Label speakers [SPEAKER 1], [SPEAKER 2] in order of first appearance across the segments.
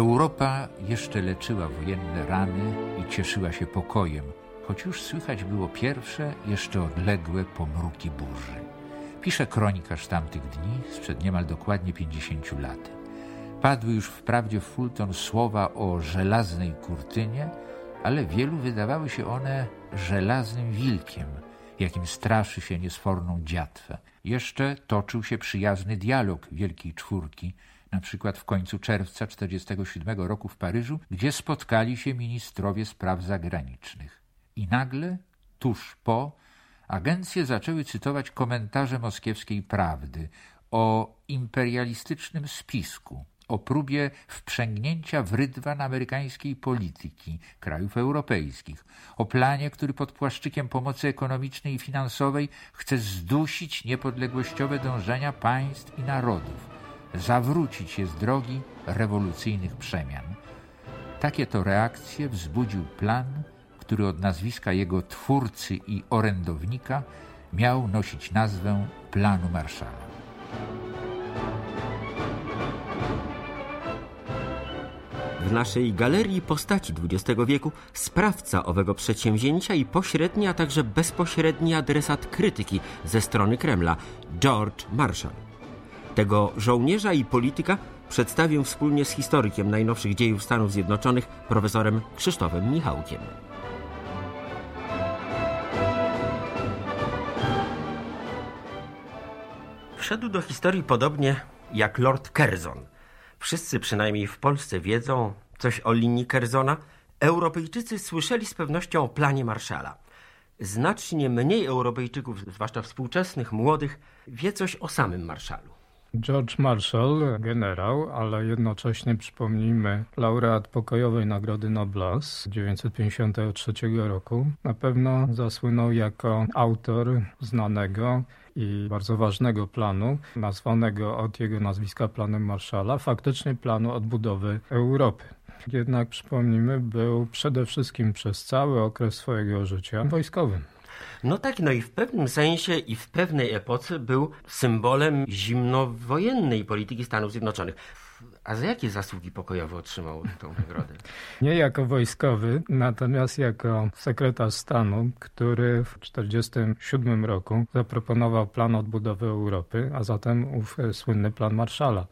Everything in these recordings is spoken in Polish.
[SPEAKER 1] Europa jeszcze leczyła wojenne rany i cieszyła się pokojem, choć już słychać było pierwsze, jeszcze odległe pomruki burzy. Pisze kronikarz tamtych dni, sprzed niemal dokładnie 50 lat. Padły już wprawdzie w Fulton słowa o żelaznej kurtynie, ale wielu wydawały się one żelaznym wilkiem, jakim straszy się niesforną dziatwę. Jeszcze toczył się przyjazny dialog Wielkiej Czwórki, na przykład w końcu czerwca 1947 roku w Paryżu, gdzie spotkali się ministrowie spraw zagranicznych. I nagle, tuż po, agencje zaczęły cytować komentarze moskiewskiej prawdy o imperialistycznym spisku, o próbie wprzęgnięcia w rydwan amerykańskiej polityki krajów europejskich, o planie, który pod płaszczykiem pomocy ekonomicznej i finansowej chce zdusić niepodległościowe dążenia państw i narodów, zawrócić je z drogi rewolucyjnych przemian. Takie to reakcje wzbudził plan, który od nazwiska jego twórcy i orędownika miał nosić nazwę Planu Marszala.
[SPEAKER 2] W naszej galerii postaci XX wieku sprawca owego przedsięwzięcia i pośredni, a także bezpośredni adresat krytyki ze strony Kremla George Marshall. Tego żołnierza i polityka przedstawię wspólnie z historykiem najnowszych dziejów Stanów Zjednoczonych, profesorem Krzysztofem Michałkiem. Wszedł do historii podobnie jak Lord Curzon. Wszyscy przynajmniej w Polsce wiedzą coś o linii Curzona. Europejczycy słyszeli z pewnością o planie Marszala. Znacznie mniej Europejczyków, zwłaszcza współczesnych, młodych, wie coś o samym Marszalu.
[SPEAKER 3] George Marshall, generał, ale jednocześnie przypomnijmy laureat pokojowej Nagrody Nobla z 1953 roku, na pewno zasłynął jako autor znanego i bardzo ważnego planu, nazwanego od jego nazwiska planem Marszala, faktycznie planu odbudowy Europy. Jednak przypomnijmy, był przede wszystkim przez cały okres swojego życia wojskowym.
[SPEAKER 2] No tak, no i w pewnym sensie i w pewnej epoce był symbolem zimnowojennej polityki Stanów Zjednoczonych. A za jakie zasługi pokojowe otrzymał tę nagrodę?
[SPEAKER 3] Nie jako wojskowy, natomiast jako sekretarz stanu, który w 1947 roku zaproponował plan odbudowy Europy, a zatem ów słynny plan Marszala.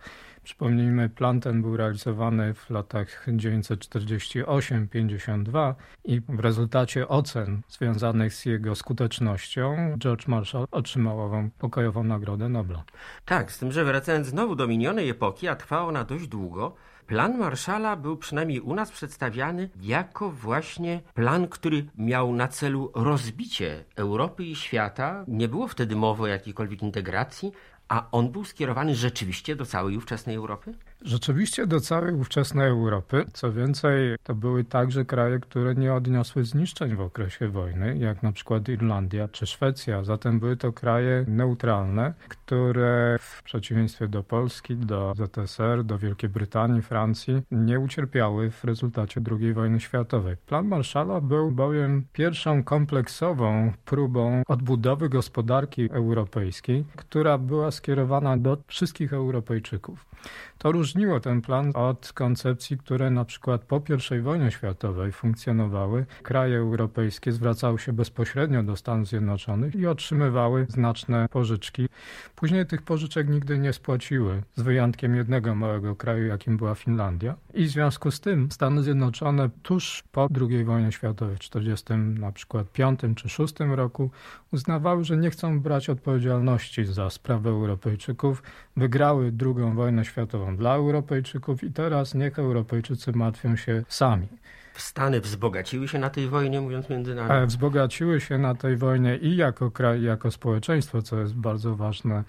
[SPEAKER 3] Przypomnijmy, plan ten był realizowany w latach 1948-52 i w rezultacie ocen związanych z jego skutecznością George Marshall otrzymał ową pokojową Nagrodę Nobla.
[SPEAKER 2] Tak, z tym, że wracając znowu do minionej epoki, a trwa ona dość długo, Plan Marszala był przynajmniej u nas przedstawiany jako właśnie plan, który miał na celu rozbicie Europy i świata. Nie było wtedy mowy o jakiejkolwiek integracji, a on był skierowany rzeczywiście do całej ówczesnej Europy?
[SPEAKER 3] Rzeczywiście do całej ówczesnej Europy. Co więcej, to były także kraje, które nie odniosły zniszczeń w okresie wojny, jak na przykład Irlandia czy Szwecja. Zatem były to kraje neutralne, które w przeciwieństwie do Polski, do ZSR, do Wielkiej Brytanii, Francji nie ucierpiały w rezultacie II wojny światowej. Plan Marszala był bowiem pierwszą kompleksową próbą odbudowy gospodarki europejskiej, która była skierowana do wszystkich Europejczyków. To różniło ten plan od koncepcji, które na przykład po I wojnie światowej funkcjonowały. Kraje europejskie zwracały się bezpośrednio do Stanów Zjednoczonych i otrzymywały znaczne pożyczki. Później tych pożyczek nigdy nie spłaciły, z wyjątkiem jednego małego kraju, jakim była Finlandia. I w związku z tym Stany Zjednoczone tuż po II wojnie światowej, w 40 na przykład 5 czy 6 roku, uznawały, że nie chcą brać odpowiedzialności za sprawę Europejczyków. Wygrały II wojnę światową dla Europejczyków i teraz niech Europejczycy martwią się sami.
[SPEAKER 2] Stany wzbogaciły się na tej wojnie, mówiąc między nami?
[SPEAKER 3] Wzbogaciły się na tej wojnie i jako kraj, i jako społeczeństwo, co jest bardzo ważne.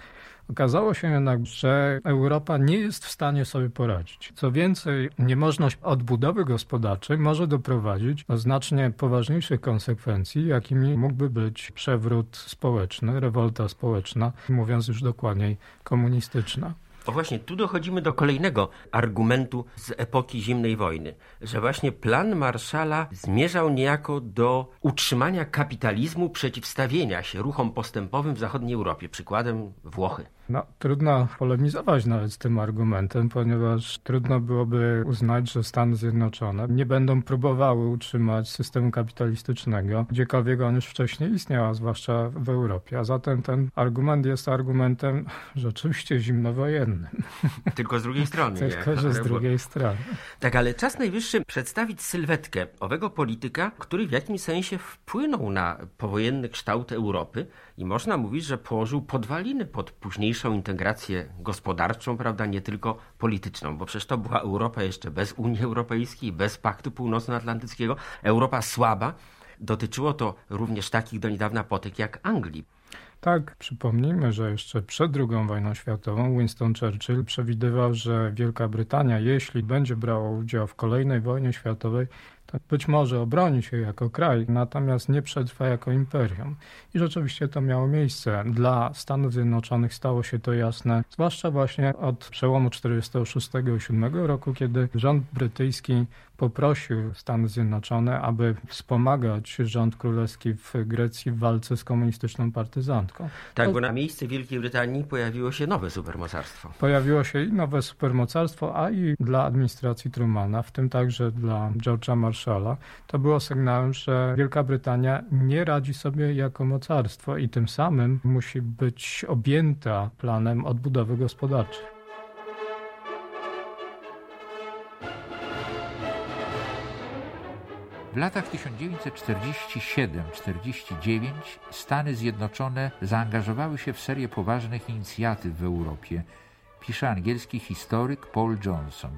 [SPEAKER 3] Okazało się jednak, że Europa nie jest w stanie sobie poradzić. Co więcej, niemożność odbudowy gospodarczej może doprowadzić do znacznie poważniejszych konsekwencji, jakimi mógłby być przewrót społeczny, rewolta społeczna, mówiąc już dokładniej komunistyczna.
[SPEAKER 2] O właśnie, tu dochodzimy do kolejnego argumentu z epoki zimnej wojny, że właśnie plan Marszala zmierzał niejako do utrzymania kapitalizmu, przeciwstawienia się ruchom postępowym w zachodniej Europie. Przykładem Włochy.
[SPEAKER 3] No, trudno polemizować nawet z tym argumentem, ponieważ trudno byłoby uznać, że Stany Zjednoczone nie będą próbowały utrzymać systemu kapitalistycznego, gdziekolwiek on już wcześniej istniał, a zwłaszcza w Europie. A zatem ten argument jest argumentem rzeczywiście zimnowojennym.
[SPEAKER 2] Tylko z drugiej strony.
[SPEAKER 3] Tylko, że z drugiej strony.
[SPEAKER 2] Tak, ale czas najwyższy przedstawić sylwetkę owego polityka, który w jakimś sensie wpłynął na powojenny kształt Europy i można mówić, że położył podwaliny pod integrację gospodarczą, prawda, nie tylko polityczną, bo przecież to była Europa jeszcze bez Unii Europejskiej, bez Paktu Północnoatlantyckiego, Europa słaba. Dotyczyło to również takich do niedawna potek jak Anglii.
[SPEAKER 3] Tak, przypomnijmy, że jeszcze przed II wojną światową Winston Churchill przewidywał, że Wielka Brytania, jeśli będzie brała udział w kolejnej wojnie światowej, to być może obroni się jako kraj, natomiast nie przetrwa jako imperium. I rzeczywiście to miało miejsce. Dla Stanów Zjednoczonych stało się to jasne, zwłaszcza właśnie od przełomu 46 i 7 roku, kiedy rząd brytyjski poprosił Stany Zjednoczone, aby wspomagać rząd królewski w Grecji w walce z komunistyczną partyzantką.
[SPEAKER 2] Tak, to... bo na miejsce Wielkiej Brytanii pojawiło się nowe supermocarstwo.
[SPEAKER 3] Pojawiło się i nowe supermocarstwo, a i dla administracji Trumana, w tym także dla George'a Marshalla, to było sygnałem, że Wielka Brytania nie radzi sobie jako mocarstwo i tym samym musi być objęta planem odbudowy gospodarczej.
[SPEAKER 1] W latach 1947-49 Stany Zjednoczone zaangażowały się w serię poważnych inicjatyw w Europie, pisze angielski historyk Paul Johnson.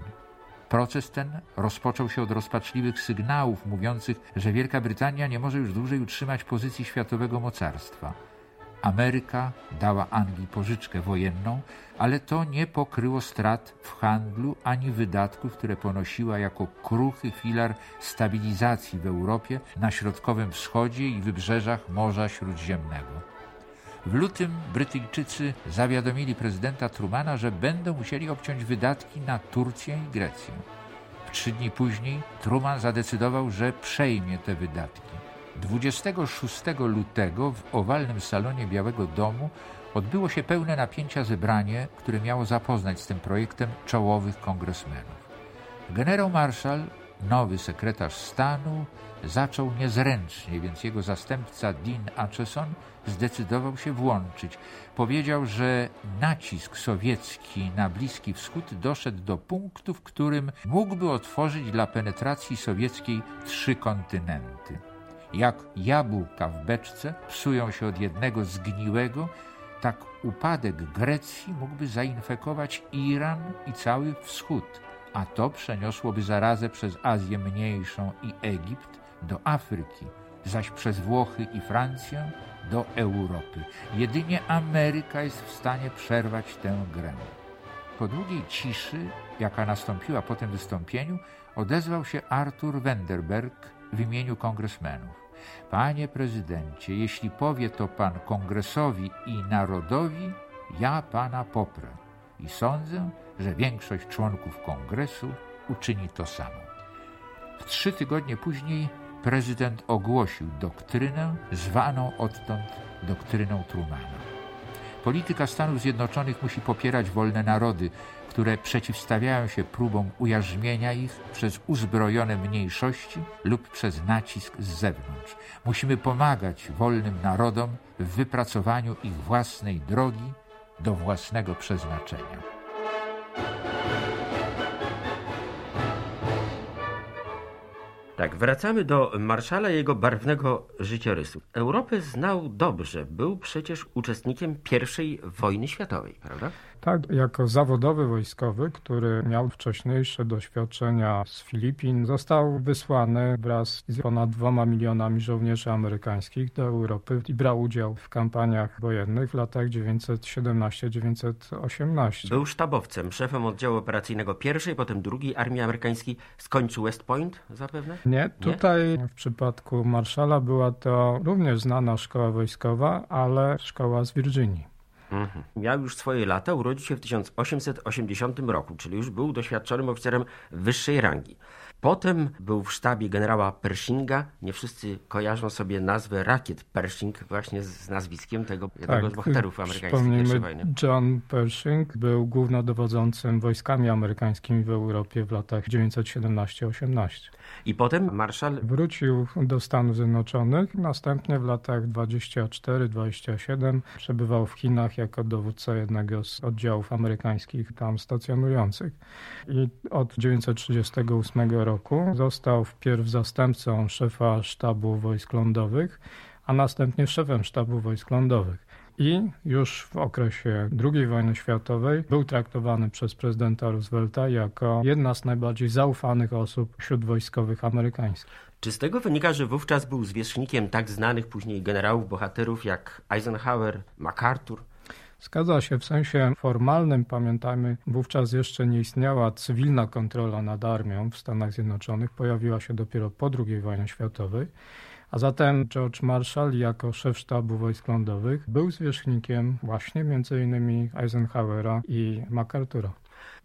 [SPEAKER 1] Proces ten rozpoczął się od rozpaczliwych sygnałów mówiących, że Wielka Brytania nie może już dłużej utrzymać pozycji światowego mocarstwa. Ameryka dała Anglii pożyczkę wojenną, ale to nie pokryło strat w handlu ani wydatków, które ponosiła jako kruchy filar stabilizacji w Europie, na Środkowym Wschodzie i wybrzeżach Morza Śródziemnego. W lutym Brytyjczycy zawiadomili prezydenta Trumana, że będą musieli obciąć wydatki na Turcję i Grecję. W trzy dni później Truman zadecydował, że przejmie te wydatki. 26 lutego w owalnym salonie Białego Domu odbyło się pełne napięcia zebranie, które miało zapoznać z tym projektem czołowych kongresmenów. Generał Marshall, nowy sekretarz stanu, zaczął niezręcznie, więc jego zastępca Dean Acheson zdecydował się włączyć. Powiedział, że nacisk sowiecki na Bliski Wschód doszedł do punktu, w którym mógłby otworzyć dla penetracji sowieckiej trzy kontynenty. Jak jabłka w beczce psują się od jednego zgniłego, tak upadek Grecji mógłby zainfekować Iran i cały wschód, a to przeniosłoby zarazę przez Azję Mniejszą i Egipt do Afryki, zaś przez Włochy i Francję do Europy. Jedynie Ameryka jest w stanie przerwać tę grę. Po długiej ciszy, jaka nastąpiła po tym wystąpieniu, odezwał się Arthur Wenderberg w imieniu kongresmenów. Panie prezydencie, jeśli powie to pan kongresowi i narodowi, ja pana poprę i sądzę, że większość członków kongresu uczyni to samo. W trzy tygodnie później prezydent ogłosił doktrynę zwaną odtąd doktryną Trumana. Polityka Stanów Zjednoczonych musi popierać wolne narody, które przeciwstawiają się próbom ujarzmienia ich przez uzbrojone mniejszości lub przez nacisk z zewnątrz. Musimy pomagać wolnym narodom w wypracowaniu ich własnej drogi do własnego przeznaczenia.
[SPEAKER 2] Tak, wracamy do Marszala i jego barwnego życiorysu. Europę znał dobrze, był przecież uczestnikiem I wojny światowej, prawda?
[SPEAKER 3] Tak, jako zawodowy wojskowy, który miał wcześniejsze doświadczenia z Filipin, został wysłany wraz z ponad dwoma milionami żołnierzy amerykańskich do Europy i brał udział w kampaniach wojennych w latach 917-918.
[SPEAKER 2] Był sztabowcem, szefem oddziału operacyjnego pierwszej, potem drugiej Armii Amerykańskiej. Skończył West Point zapewne?
[SPEAKER 3] Nie, tutaj Nie? w przypadku Marszala była to również znana szkoła wojskowa, ale szkoła z Virginii.
[SPEAKER 2] Mhm. Miał już swoje lata, urodził się w 1880 roku, czyli już był doświadczonym oficerem wyższej rangi. Potem był w sztabie generała Pershinga. Nie wszyscy kojarzą sobie nazwę rakiet Pershing właśnie z nazwiskiem tego jednego
[SPEAKER 3] tak,
[SPEAKER 2] z bohaterów amerykańskich wojny.
[SPEAKER 3] John Pershing był głównodowodzącym wojskami amerykańskimi w Europie w latach 917-18.
[SPEAKER 2] I potem marszał
[SPEAKER 3] wrócił do Stanów Zjednoczonych. Następnie w latach 24-27 przebywał w Chinach jako dowódca jednego z oddziałów amerykańskich tam stacjonujących. I od 1938 roku został wpierw zastępcą szefa sztabu wojsk lądowych, a następnie szefem sztabu wojsk lądowych i już w okresie II wojny światowej był traktowany przez prezydenta Roosevelta jako jedna z najbardziej zaufanych osób wśród wojskowych amerykańskich.
[SPEAKER 2] Czy z tego wynika, że wówczas był zwierzchnikiem tak znanych później generałów, bohaterów jak Eisenhower, MacArthur?
[SPEAKER 3] Zgadza się, w sensie formalnym pamiętajmy, wówczas jeszcze nie istniała cywilna kontrola nad armią w Stanach Zjednoczonych, pojawiła się dopiero po II wojnie światowej. A zatem George Marshall jako szef sztabu wojsk lądowych był zwierzchnikiem właśnie m.in. Eisenhowera i MacArthur'a.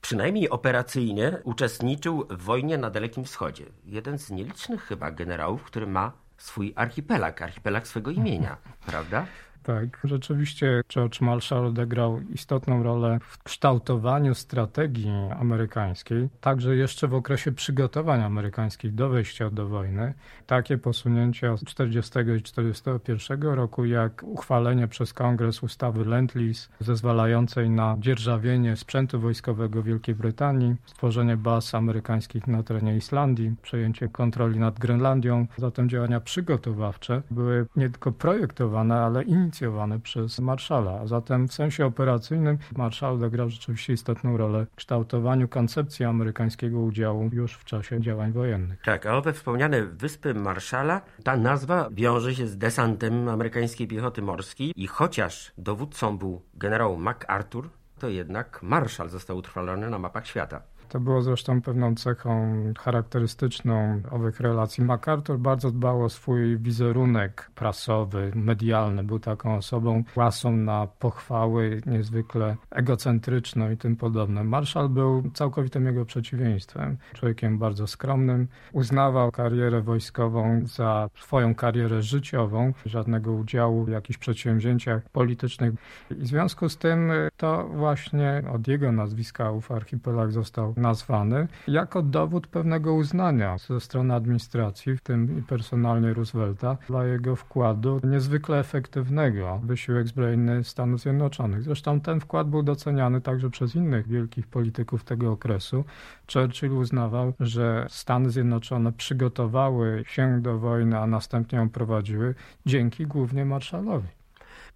[SPEAKER 2] Przynajmniej operacyjnie uczestniczył w wojnie na Dalekim Wschodzie. Jeden z nielicznych chyba generałów, który ma swój archipelag, archipelag swego imienia, prawda?
[SPEAKER 3] Tak, rzeczywiście George Marshall odegrał istotną rolę w kształtowaniu strategii amerykańskiej, także jeszcze w okresie przygotowań amerykańskich do wejścia do wojny. Takie posunięcia z 40 i 41 roku, jak uchwalenie przez kongres ustawy Lend-Lease zezwalającej na dzierżawienie sprzętu wojskowego Wielkiej Brytanii, stworzenie baz amerykańskich na terenie Islandii, przejęcie kontroli nad Grenlandią. Zatem działania przygotowawcze były nie tylko projektowane, ale inicjowane inicjowane przez Marszala. A zatem w sensie operacyjnym Marszal odegrał rzeczywiście istotną rolę w kształtowaniu koncepcji amerykańskiego udziału już w czasie działań wojennych.
[SPEAKER 2] Tak, a owe wspomniane Wyspy Marszala, ta nazwa wiąże się z desantem amerykańskiej piechoty morskiej i chociaż dowódcą był generał MacArthur, to jednak Marszal został utrwalony na mapach świata.
[SPEAKER 3] To było zresztą pewną cechą charakterystyczną owych relacji. MacArthur bardzo dbał o swój wizerunek prasowy, medialny. Był taką osobą łasą na pochwały, niezwykle egocentryczną i tym podobne. Marshall był całkowitym jego przeciwieństwem. Człowiekiem bardzo skromnym. Uznawał karierę wojskową za swoją karierę życiową. Żadnego udziału w jakichś przedsięwzięciach politycznych. I w związku z tym to właśnie od jego nazwiska ów archipelag został nazwany jako dowód pewnego uznania ze strony administracji, w tym i personalnie Roosevelta, dla jego wkładu niezwykle efektywnego w wysiłek zbrojny Stanów Zjednoczonych. Zresztą ten wkład był doceniany także przez innych wielkich polityków tego okresu. Churchill uznawał, że Stany Zjednoczone przygotowały się do wojny, a następnie ją prowadziły dzięki głównie Marshallowi.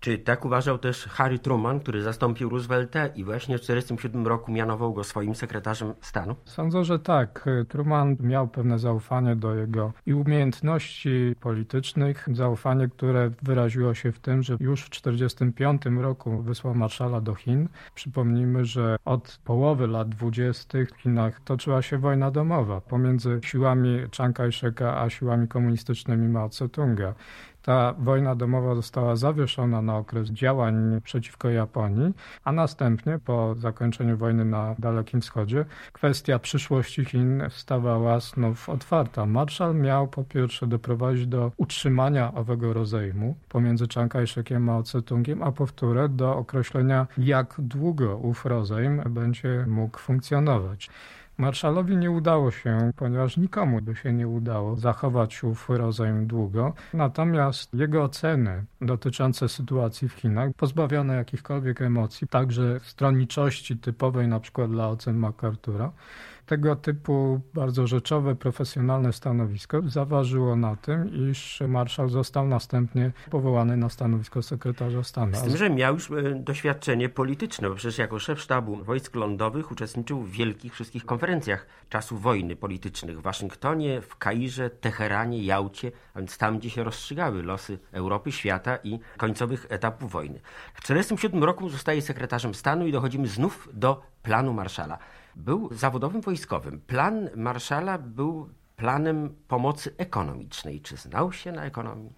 [SPEAKER 2] Czy tak uważał też Harry Truman, który zastąpił Roosevelta i właśnie w 1947 roku mianował go swoim sekretarzem stanu?
[SPEAKER 3] Sądzę, że tak. Truman miał pewne zaufanie do jego i umiejętności politycznych, zaufanie, które wyraziło się w tym, że już w 1945 roku wysłał marszala do Chin. Przypomnijmy, że od połowy lat 20. w Chinach toczyła się wojna domowa pomiędzy siłami Chiang Kai-sheka a siłami komunistycznymi Mao Tse-tunga. Ta wojna domowa została zawieszona na okres działań przeciwko Japonii, a następnie po zakończeniu wojny na Dalekim Wschodzie kwestia przyszłości Chin stawała znów otwarta. Marszał miał po pierwsze doprowadzić do utrzymania owego rozejmu pomiędzy Chiang Kai-shekiem a Tse-tungiem, a po wtóre do określenia jak długo ów rozejm będzie mógł funkcjonować. Marszalowi nie udało się, ponieważ nikomu by się nie udało zachować ów rozejm długo. Natomiast jego oceny dotyczące sytuacji w Chinach, pozbawione jakichkolwiek emocji, także stronniczości typowej na przykład dla ocen MacArthur'a, tego typu bardzo rzeczowe, profesjonalne stanowisko zaważyło na tym, iż marszał został następnie powołany na stanowisko sekretarza stanu.
[SPEAKER 2] Z tym, że miał już e, doświadczenie polityczne, bo przecież jako szef sztabu wojsk lądowych uczestniczył w wielkich wszystkich konferencjach czasu wojny politycznych w Waszyngtonie, w Kairze, Teheranie, Jałcie, a więc tam, gdzie się rozstrzygały losy Europy, świata i końcowych etapów wojny. W 1947 roku zostaje sekretarzem stanu i dochodzimy znów do planu Marszala był zawodowym wojskowym. Plan Marszala był planem pomocy ekonomicznej. Czy znał się na ekonomii?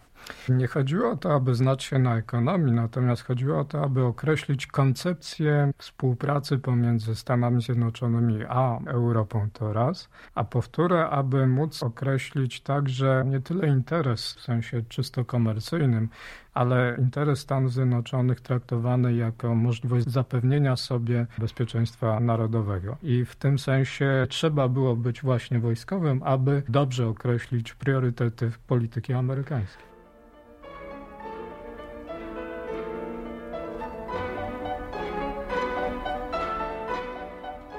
[SPEAKER 3] Nie chodziło o to, aby znać się na ekonomii, natomiast chodziło o to, aby określić koncepcję współpracy pomiędzy Stanami Zjednoczonymi a Europą to raz, a powtórę, aby móc określić także nie tyle interes w sensie czysto komercyjnym, ale interes Stanów Zjednoczonych traktowany jako możliwość zapewnienia sobie bezpieczeństwa narodowego. I w tym sensie trzeba było być właśnie wojskowym, aby dobrze określić priorytety polityki amerykańskiej.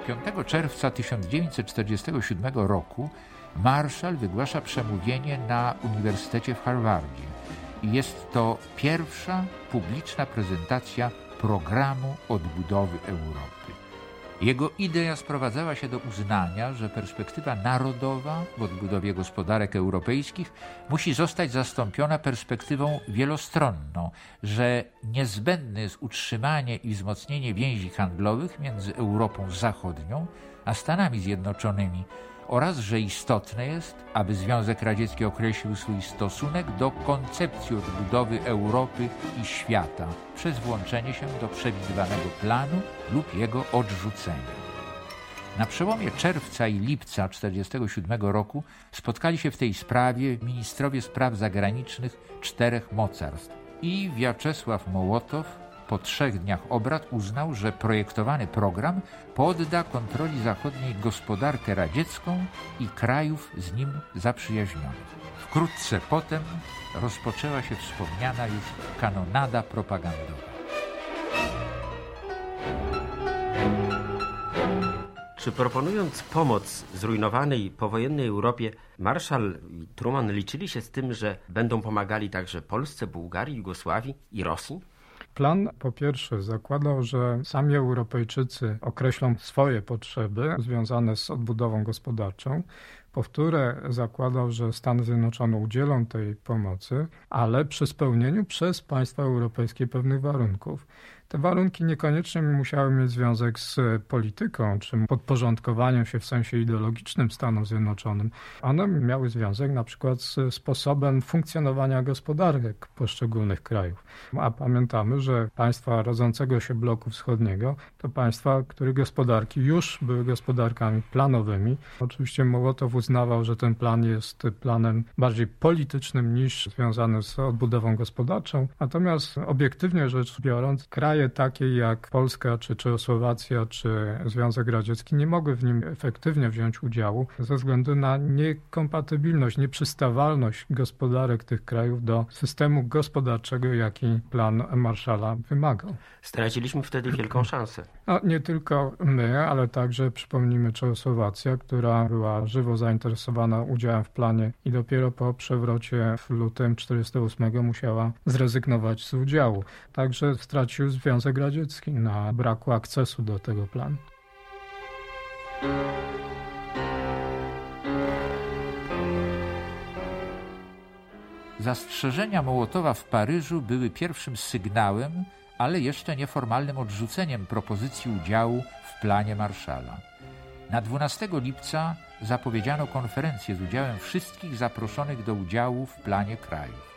[SPEAKER 1] 5 czerwca 1947 roku Marshall wygłasza przemówienie na Uniwersytecie w Harvardzie. I jest to pierwsza publiczna prezentacja programu odbudowy Europy. Jego idea sprowadzała się do uznania, że perspektywa narodowa w odbudowie gospodarek europejskich musi zostać zastąpiona perspektywą wielostronną, że niezbędne jest utrzymanie i wzmocnienie więzi handlowych między Europą Zachodnią a Stanami Zjednoczonymi oraz że istotne jest, aby Związek Radziecki określił swój stosunek do koncepcji odbudowy Europy i świata przez włączenie się do przewidywanego planu lub jego odrzucenia. Na przełomie czerwca i lipca 1947 roku spotkali się w tej sprawie ministrowie spraw zagranicznych czterech mocarstw i Wiaczesław Mołotow, po trzech dniach obrad uznał, że projektowany program podda kontroli zachodniej gospodarkę radziecką i krajów z nim zaprzyjaźnionych. Wkrótce potem rozpoczęła się wspomniana już kanonada propagandowa.
[SPEAKER 2] Czy proponując pomoc zrujnowanej powojennej Europie, Marszał i Truman liczyli się z tym, że będą pomagali także Polsce, Bułgarii, Jugosławii i Rosji?
[SPEAKER 3] Plan po pierwsze zakładał, że sami Europejczycy określą swoje potrzeby związane z odbudową gospodarczą. Powtórę zakładał, że Stany Zjednoczone udzielą tej pomocy, ale przy spełnieniu przez państwa europejskie pewnych warunków. Te warunki niekoniecznie musiały mieć związek z polityką czy podporządkowaniem się w sensie ideologicznym Stanom Zjednoczonym. One miały związek na przykład z sposobem funkcjonowania gospodarek poszczególnych krajów. A pamiętamy, że państwa rodzącego się bloku wschodniego to państwa, których gospodarki już były gospodarkami planowymi. Oczywiście Mołotow uznawał, że ten plan jest planem bardziej politycznym niż związanym z odbudową gospodarczą. Natomiast obiektywnie rzecz biorąc, kraje kraje takie jak Polska, czy Czechosłowacja, czy Związek Radziecki nie mogły w nim efektywnie wziąć udziału ze względu na niekompatybilność, nieprzystawalność gospodarek tych krajów do systemu gospodarczego, jaki plan Marszala wymagał.
[SPEAKER 2] Straciliśmy wtedy wielką szansę.
[SPEAKER 3] No, nie tylko my, ale także przypomnijmy Czechosłowacja, która była żywo zainteresowana udziałem w planie i dopiero po przewrocie w lutym 1948 musiała zrezygnować z udziału. Także stracił Związek Radziecki na braku akcesu do tego planu.
[SPEAKER 1] Zastrzeżenia Mołotowa w Paryżu były pierwszym sygnałem, ale jeszcze nieformalnym odrzuceniem propozycji udziału w planie Marszala. Na 12 lipca zapowiedziano konferencję z udziałem wszystkich zaproszonych do udziału w planie krajów.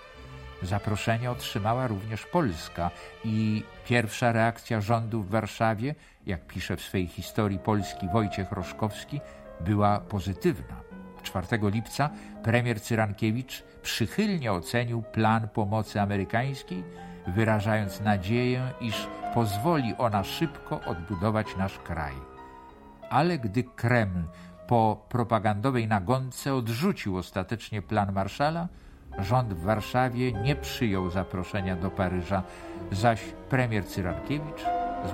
[SPEAKER 1] Zaproszenie otrzymała również Polska i pierwsza reakcja rządu w Warszawie, jak pisze w swej historii Polski Wojciech Roszkowski, była pozytywna. 4 lipca premier Cyrankiewicz przychylnie ocenił plan pomocy amerykańskiej, wyrażając nadzieję, iż pozwoli ona szybko odbudować nasz kraj. Ale gdy Kreml po propagandowej nagonce odrzucił ostatecznie plan Marszala, Rząd w Warszawie nie przyjął zaproszenia do Paryża, zaś premier Cyrankiewicz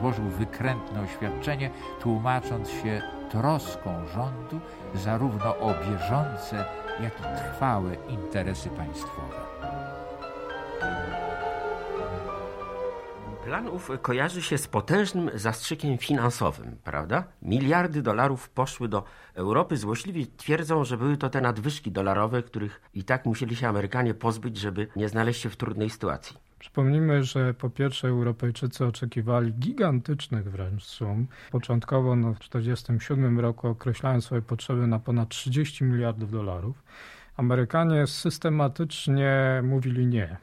[SPEAKER 1] złożył wykrętne oświadczenie, tłumacząc się troską rządu zarówno o bieżące, jak i trwałe interesy państwowe.
[SPEAKER 2] Plan ów kojarzy się z potężnym zastrzykiem finansowym, prawda? Miliardy dolarów poszły do Europy. Złośliwi twierdzą, że były to te nadwyżki dolarowe, których i tak musieli się Amerykanie pozbyć, żeby nie znaleźć się w trudnej sytuacji.
[SPEAKER 3] Przypomnijmy, że po pierwsze Europejczycy oczekiwali gigantycznych wręcz sum. Początkowo no, w 1947 roku określając swoje potrzeby na ponad 30 miliardów dolarów Amerykanie systematycznie mówili nie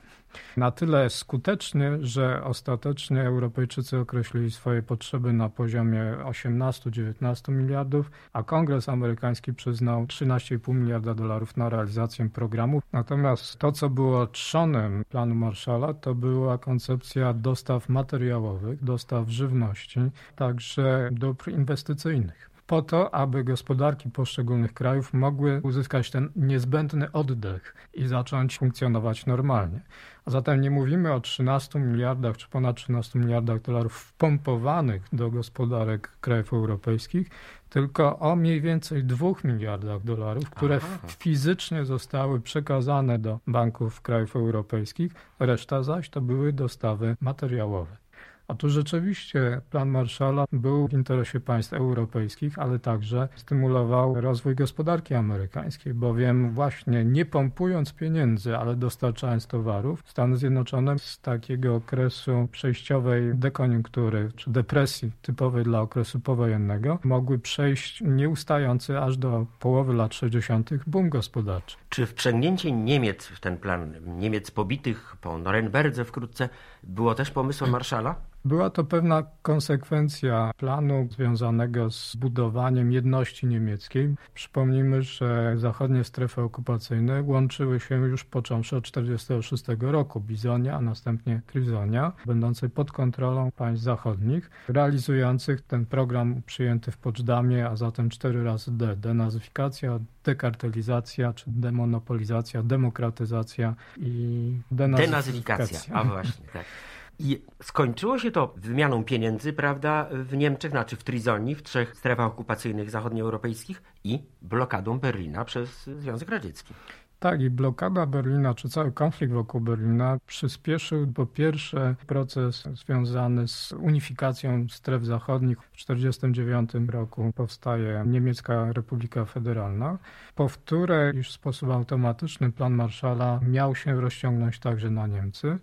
[SPEAKER 3] na tyle skutecznie, że ostatecznie Europejczycy określili swoje potrzeby na poziomie 18-19 miliardów, a Kongres amerykański przyznał 13,5 miliarda dolarów na realizację programu. Natomiast to, co było trzonem planu Marshalla, to była koncepcja dostaw materiałowych, dostaw żywności, także dóbr inwestycyjnych po to, aby gospodarki poszczególnych krajów mogły uzyskać ten niezbędny oddech i zacząć funkcjonować normalnie. A zatem nie mówimy o 13 miliardach czy ponad 13 miliardach dolarów wpompowanych do gospodarek krajów europejskich, tylko o mniej więcej 2 miliardach dolarów, które Aha. fizycznie zostały przekazane do banków krajów europejskich, reszta zaś to były dostawy materiałowe. A tu rzeczywiście plan Marshalla był w interesie państw europejskich, ale także stymulował rozwój gospodarki amerykańskiej, bowiem właśnie nie pompując pieniędzy, ale dostarczając towarów, Stany Zjednoczone z takiego okresu przejściowej dekoniunktury czy depresji typowej dla okresu powojennego mogły przejść nieustający aż do połowy lat 60. boom gospodarczy.
[SPEAKER 2] Czy wprzęgnięcie Niemiec w ten plan, Niemiec pobitych po Norenberdze wkrótce, było też pomysłem Marszala?
[SPEAKER 3] Była to pewna konsekwencja planu związanego z budowaniem jedności niemieckiej. Przypomnijmy, że zachodnie strefy okupacyjne łączyły się już począwszy od 1946 roku. Bizonia, a następnie Trizonia, będącej pod kontrolą państw zachodnich, realizujących ten program przyjęty w Poczdamie, a zatem cztery razy D. Denazyfikacja, dekartelizacja, czy demonopolizacja, demokratyzacja i denazyfikacja. denazyfikacja.
[SPEAKER 2] A właśnie, tak. I skończyło się to wymianą pieniędzy, prawda, w Niemczech, znaczy w Trizonii, w trzech strefach okupacyjnych zachodnioeuropejskich i blokadą Berlina przez Związek Radziecki.
[SPEAKER 3] Tak, i blokada Berlina, czy cały konflikt wokół Berlina przyspieszył po pierwsze proces związany z unifikacją stref zachodnich. W 1949 roku powstaje Niemiecka Republika Federalna, po wtóre już w sposób automatyczny plan Marszala miał się rozciągnąć także na Niemcy.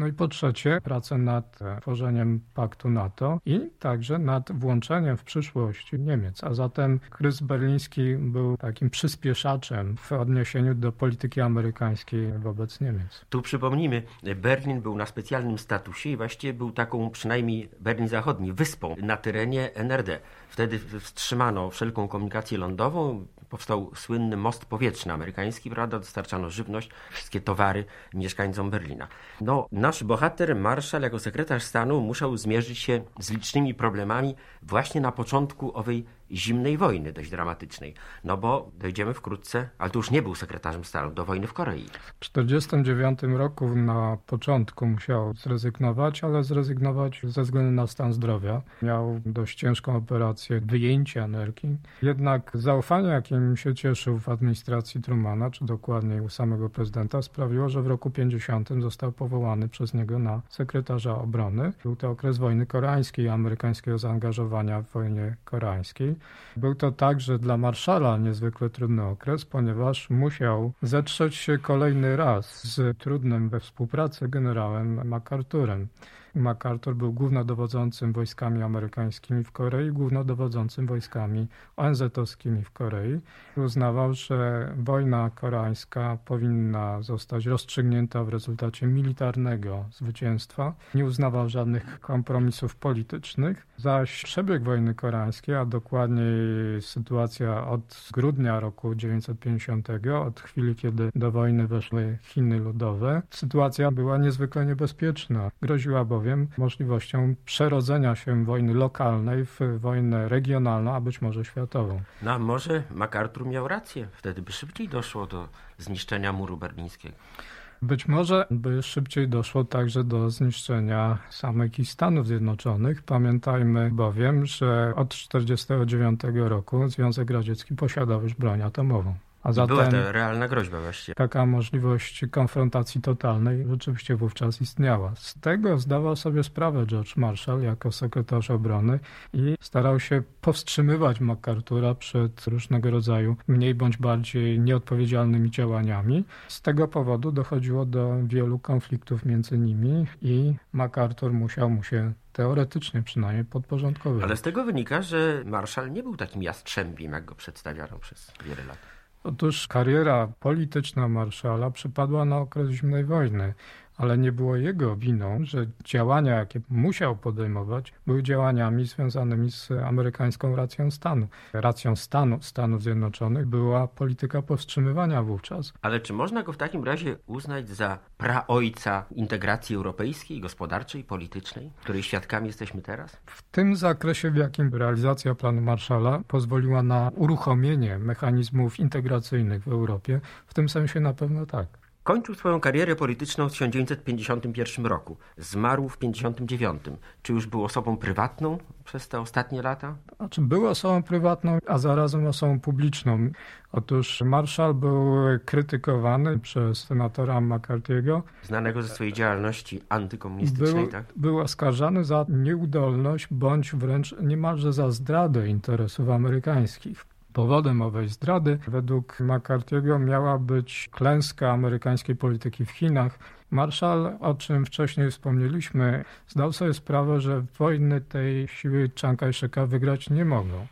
[SPEAKER 3] No i po trzecie, pracę nad tworzeniem paktu NATO i także nad włączeniem w przyszłość Niemiec. A zatem kryzys berliński był takim przyspieszaczem w odniesieniu do polityki amerykańskiej wobec Niemiec.
[SPEAKER 2] Tu przypomnijmy, Berlin był na specjalnym statusie i właściwie był taką, przynajmniej Berlin Zachodni, wyspą na terenie NRD. Wtedy wstrzymano wszelką komunikację lądową, powstał słynny most powietrzny amerykański, prawda? Dostarczano żywność, wszystkie towary mieszkańcom Berlina. No, nasz bohater, marszał jako sekretarz stanu musiał zmierzyć się z licznymi problemami właśnie na początku owej zimnej wojny dość dramatycznej. No bo dojdziemy wkrótce, ale to już nie był sekretarzem stanu, do wojny w Korei.
[SPEAKER 3] W 1949 roku na początku musiał zrezygnować, ale zrezygnować ze względu na stan zdrowia. Miał dość ciężką operację wyjęcia nerki. Jednak zaufanie, jakim się cieszył w administracji Trumana, czy dokładniej u samego prezydenta, sprawiło, że w roku 50 został powołany przez niego na sekretarza obrony. Był to okres wojny koreańskiej amerykańskiego zaangażowania w wojnie koreańskiej. Był to także dla marszala niezwykle trudny okres, ponieważ musiał zetrzeć się kolejny raz z trudnym we współpracy generałem MacArthurem. MacArthur był głównodowodzącym wojskami amerykańskimi w Korei, głównodowodzącym wojskami ONZ-owskimi w Korei. Uznawał, że wojna koreańska powinna zostać rozstrzygnięta w rezultacie militarnego zwycięstwa. Nie uznawał żadnych kompromisów politycznych, zaś przebieg wojny koreańskiej, a dokładniej sytuacja od grudnia roku 1950, od chwili, kiedy do wojny weszły Chiny Ludowe, sytuacja była niezwykle niebezpieczna. Groziła bowiem bowiem możliwością przerodzenia się wojny lokalnej w wojnę regionalną, a być może światową.
[SPEAKER 2] No a może MacArthur miał rację, wtedy by szybciej doszło do zniszczenia muru berlińskiego.
[SPEAKER 3] Być może by szybciej doszło także do zniszczenia samych Stanów Zjednoczonych. Pamiętajmy bowiem, że od 1949 roku Związek Radziecki posiadał już broń atomową.
[SPEAKER 2] A zatem Była to realna groźba właściwie.
[SPEAKER 3] Taka możliwość konfrontacji totalnej rzeczywiście wówczas istniała. Z tego zdawał sobie sprawę George Marshall jako sekretarz obrony i starał się powstrzymywać MacArthur'a przed różnego rodzaju mniej bądź bardziej nieodpowiedzialnymi działaniami. Z tego powodu dochodziło do wielu konfliktów między nimi i MacArthur musiał mu się teoretycznie przynajmniej podporządkowywać.
[SPEAKER 2] Ale z tego wynika, że Marshall nie był takim jastrzębiem, jak go przedstawiano przez wiele lat.
[SPEAKER 3] Otóż kariera polityczna Marszala przypadła na okres zimnej wojny ale nie było jego winą, że działania, jakie musiał podejmować, były działaniami związanymi z amerykańską racją stanu. Racją stanu Stanów Zjednoczonych była polityka powstrzymywania wówczas.
[SPEAKER 2] Ale czy można go w takim razie uznać za praojca integracji europejskiej, gospodarczej, politycznej, której świadkami jesteśmy teraz?
[SPEAKER 3] W tym zakresie, w jakim realizacja planu Marszala pozwoliła na uruchomienie mechanizmów integracyjnych w Europie, w tym sensie na pewno tak.
[SPEAKER 2] Kończył swoją karierę polityczną w 1951 roku. Zmarł w 1959. Czy już był osobą prywatną przez te ostatnie lata?
[SPEAKER 3] Znaczy, był osobą prywatną, a zarazem osobą publiczną. Otóż Marshall był krytykowany przez senatora McCarthy'ego.
[SPEAKER 2] Znanego ze swojej działalności antykomunistycznej,
[SPEAKER 3] był,
[SPEAKER 2] tak?
[SPEAKER 3] Był oskarżany za nieudolność bądź wręcz niemalże za zdradę interesów amerykańskich. Powodem owej zdrady według McCarthy'ego miała być klęska amerykańskiej polityki w Chinach. Marshall, o czym wcześniej wspomnieliśmy, zdał sobie sprawę, że wojny tej siły Chiang Kai-sheka wygrać nie mogą.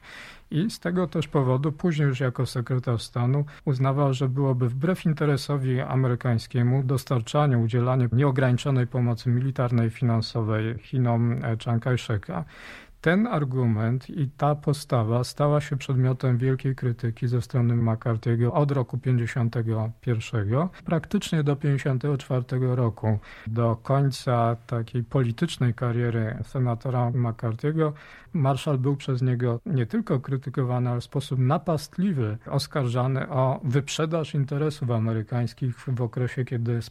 [SPEAKER 3] I z tego też powodu, później już jako sekretarz stanu, uznawał, że byłoby wbrew interesowi amerykańskiemu dostarczanie, udzielanie nieograniczonej pomocy militarnej i finansowej Chinom Chiang Kai-sheka. Ten argument i ta postawa stała się przedmiotem wielkiej krytyki ze strony McCarthy'ego od roku 51, praktycznie do 54 roku. Do końca takiej politycznej kariery senatora McCarthy'ego Marshall był przez niego nie tylko krytykowany, ale w sposób napastliwy oskarżany o wyprzedaż interesów amerykańskich w okresie, kiedy